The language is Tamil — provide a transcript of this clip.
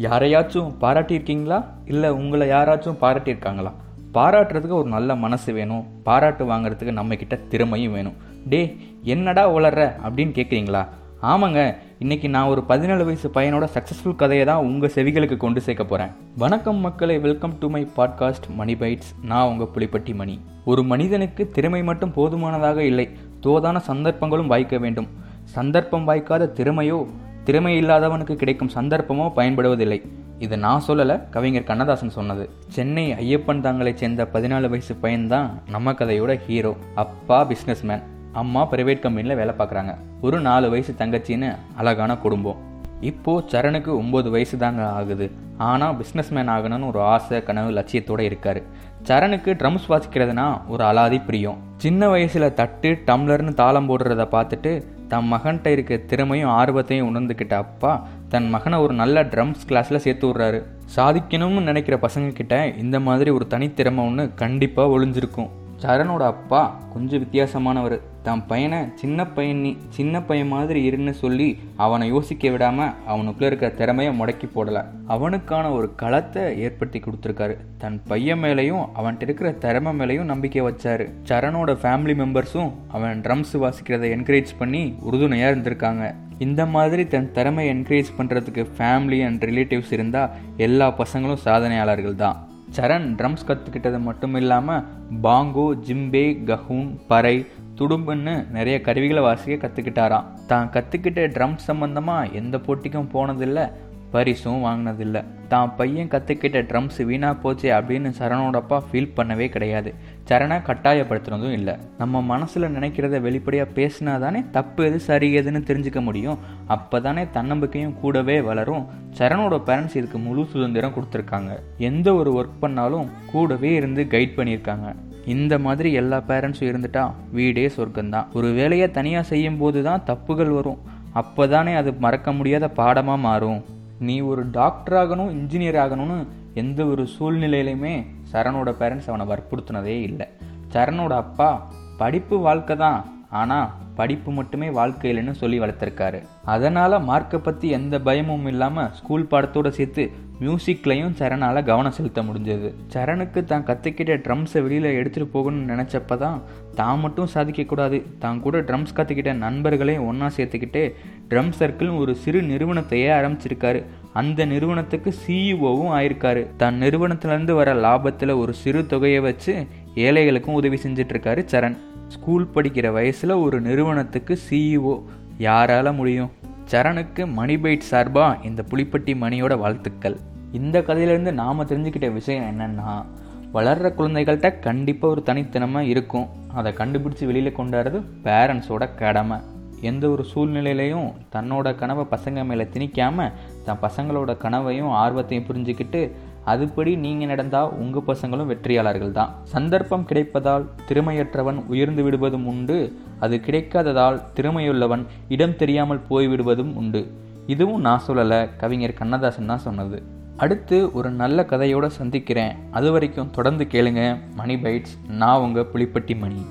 யாரையாச்சும் பாராட்டியிருக்கீங்களா? இல்லை உங்களை யாராச்சும் பாராட்டியிருக்காங்களா? பாராட்டுறதுக்கு ஒரு நல்ல மனசு வேணும். பாராட்டு வாங்குறதுக்கு நம்மக்கிட்ட திறமையும் வேணும். டே என்னடா உளர்ற அப்படின்னு கேட்குறீங்களா? ஆமாங்க இன்னைக்கு நான் ஒரு பதினேழு வயசு பையனோட சக்ஸஸ்ஃபுல் கதையை தான் உங்கள் செவிகளுக்கு கொண்டு சேர்க்க போகிறேன் வணக்கம் மக்களை welcome to my podcast money bytes நான் உங்கள் புலிப்பட்டி மணி. ஒரு மனிதனுக்கு திறமை மட்டும் போதுமானதாக இல்லை. தோதான சந்தர்ப்பங்களும் வாய்க்க வேண்டும். சந்தர்ப்பம் வாய்க்காத திறமையோ திறமை இல்லாதவனுக்கு கிடைக்கும் சந்தர்ப்பமோ பயன்படுவதில்லை. இது நான் சொல்லலை கவிஞர் கண்ணதாசன் சொன்னது. சென்னை ஐயப்பன் தாங்களைச் சேர்ந்த பதினாலு வயசு பையன்தான் நம்ம கதையோட ஹீரோ அப்பா பிஸ்னஸ்மேன் அம்மா பிரைவேட் கம்பெனியில் வேலை பார்க்குறாங்க. ஒரு நாலு வயசு தங்கச்சின்னு அழகான குடும்பம். இப்போது சரணுக்கு ஒம்பது வயசு தாங்க ஆகுது. ஆனால் பிஸ்னஸ்மேன் ஆகணும்னு ஒரு ஆசை கனவு லட்சியத்தோட இருக்காரு. சரணுக்கு ட்ரம்ஸ் வாசிக்கிறதுனா ஒரு அலாதி பிரியம். சின்ன வயசில் தட்டு டம்ளர்னு தாளம் போடுறத பார்த்துட்டு தன் மகன்கிட்ட இருக்க திறமையும் ஆர்வத்தையும் உணர்ந்துக்கிட்ட அப்பா தன் மகனை ஒரு நல்ல ட்ரம்ஸ் கிளாஸில் சேர்த்து விட்றாரு. சாதிக்கணும்னு நினைக்கிற பசங்க கிட்ட இந்த மாதிரி ஒரு தனித்திறமை ஒன்று கண்டிப்பாக ஒளிஞ்சிருக்கும். சரணோட அப்பா கொஞ்சம் வித்தியாசமானவர். தன் பையனை சின்ன பையன் சின்ன பையன் மாதிரி இருன்னு சொல்லி அவனை யோசிக்க விடாமல் அவனுக்குள்ள இருக்கிற திறமையை முடக்கி போடலை. அவனுக்கான ஒரு களத்தை ஏற்படுத்தி கொடுத்துருக்காரு. தன் பையன் மேலேயும் அவன்கிட்ட இருக்கிற திறமை மேலேயும் நம்பிக்கை வச்சாரு. சரணோட ஃபேமிலி மெம்பர்ஸும் அவன் ட்ரம்ஸ் வாசிக்கிறதை என்கரேஜ் பண்ணி உறுதுணையாக இருந்திருக்காங்க. இந்த மாதிரி தன் திறமையை என்கரேஜ் பண்ணுறதுக்கு ஃபேமிலி அண்ட் ரிலேட்டிவ்ஸ் இருந்தால் எல்லா பசங்களும் சாதனையாளர்கள் தான். சரண் ட்ரம்ஸ் கற்றுக்கிட்டது மட்டும் இல்லாமல் பாங்கோ ஜிம்பே கஹூன் பறை துடும்புன்னு நிறைய கருவிகளை வாசிக்க கற்றுக்கிட்டாராம் தான் கற்றுக்கிட்ட ட்ரம்ஸ் சம்மந்தமாக எந்த போட்டிக்கும் போனதில்லை பரிசும் வாங்கினதில்லை. தான் பையன் கற்றுக்கிட்ட ட்ரம்ஸ் வீணாக போச்சு அப்படின்னு சரணோட அப்பா ஃபீல் பண்ணவே கிடையாது. சரணை கட்டாயப்படுத்துனதும் இல்லை. நம்ம மனசில் நினைக்கிறத வெளிப்படையாக பேசினா தானே தப்பு எது சரி எதுன்னு தெரிஞ்சுக்க முடியும். அப்போ தானே தன்னம்பிக்கையும் கூடவே வளரும். சரணோட பேரண்ட்ஸ் இதுக்கு முழு சுதந்திரம் கொடுத்துருக்காங்க. எந்த ஒரு ஒர்க் பண்ணாலும் கூடவே இருந்து கைட் பண்ணியிருக்காங்க. இந்த மாதிரி எல்லா பேரண்ட்ஸும் இருந்துட்டா வீடே சொர்க்கம்தான். ஒரு வேலையை தனியாக செய்யும் போது தான் தப்புகள் வரும். அப்போ தானே அது மறக்க முடியாத பாடமாக மாறும். நீ ஒரு டாக்டர் ஆகணும் இன்ஜினியர் ஆகணும்னு எந்த ஒரு சூழ்நிலையிலையுமே சரணோட பேரண்ட்ஸ் அவனை வற்புறுத்தினதே இல்லை. சரணோட அப்பா படிப்பு வாழ்க்கை தான் ஆனால் படிப்பு மட்டுமே வாழ்க்கை இல்லைன்னு சொல்லி வளர்த்துருக்காரு. அதனால் மார்க்கை பற்றி எந்த பயமும் இல்லாமல் ஸ்கூல் பாடத்தோடு சேர்த்து மியூசிக்லையும் சரணால் கவனம் செலுத்த முடிஞ்சது. சரணுக்கு தான் கற்றுக்கிட்ட ட்ரம்ஸை வெளியில் எடுத்துகிட்டு போகணும்னு நினச்சப்ப தான் தான் மட்டும் சாதிக்கக்கூடாது தான் கூட ட்ரம்ஸ் கற்றுக்கிட்ட நண்பர்களையும் ஒன்றா சேர்த்துக்கிட்டு ட்ரம் சர்க்கிள்னு ஒரு சிறு நிறுவனத்தையே ஆரம்பிச்சிருக்காரு. அந்த நிறுவனத்துக்கு சிஇஓவும் ஆயிருக்காரு. தன் நிறுவனத்திலேருந்து வர லாபத்தில் ஒரு சிறு தொகையை வச்சு ஏழைகளுக்கும் உதவி செஞ்சிட்ருக்காரு சரண். ஸ்கூல் படிக்கிற வயசில் ஒரு நிறுவனத்துக்கு சிஇஓ யாரால முடியும்? சரணுக்கு மணி பைட் சார்பாக இந்த புலிப்பட்டி மணியோட வாழ்த்துக்கள். இந்த கதையிலேருந்து நாம் தெரிஞ்சுக்கிட்ட விஷயம் என்னென்னா வளர்கிற குழந்தைகள்கிட்ட கண்டிப்பாக ஒரு தனித்திறமை இருக்கும். அதை கண்டுபிடிச்சி வெளியில் கொண்டாடுறது பேரண்ட்ஸோட கடமை. எந்த ஒரு சூழ்நிலையிலையும் தன்னோட கனவை பசங்க மேலே திணிக்காமல் தன் பசங்களோட கனவையும் ஆர்வத்தையும் புரிஞ்சுக்கிட்டு அதுபடி நீங்கள் நடந்தால் உங்கள் பசங்களும் வெற்றியாளர்கள் தான். சந்தர்ப்பம் கிடைப்பதால் திறமையற்றவன் உயர்ந்து விடுவதும் உண்டு. அது கிடைக்காததால் திறமையுள்ளவன் இடம் தெரியாமல் போய்விடுவதும் உண்டு. இதுவும் நான் சொல்லலை கவிஞர் கண்ணதாசன் தான் சொன்னது. அடுத்து ஒரு நல்ல கதையோடு சந்திக்கிறேன். அது வரைக்கும் தொடர்ந்து கேளுங்க. மணி பைட்ஸ் நான் உங்கள் புலிப்பட்டி மணி.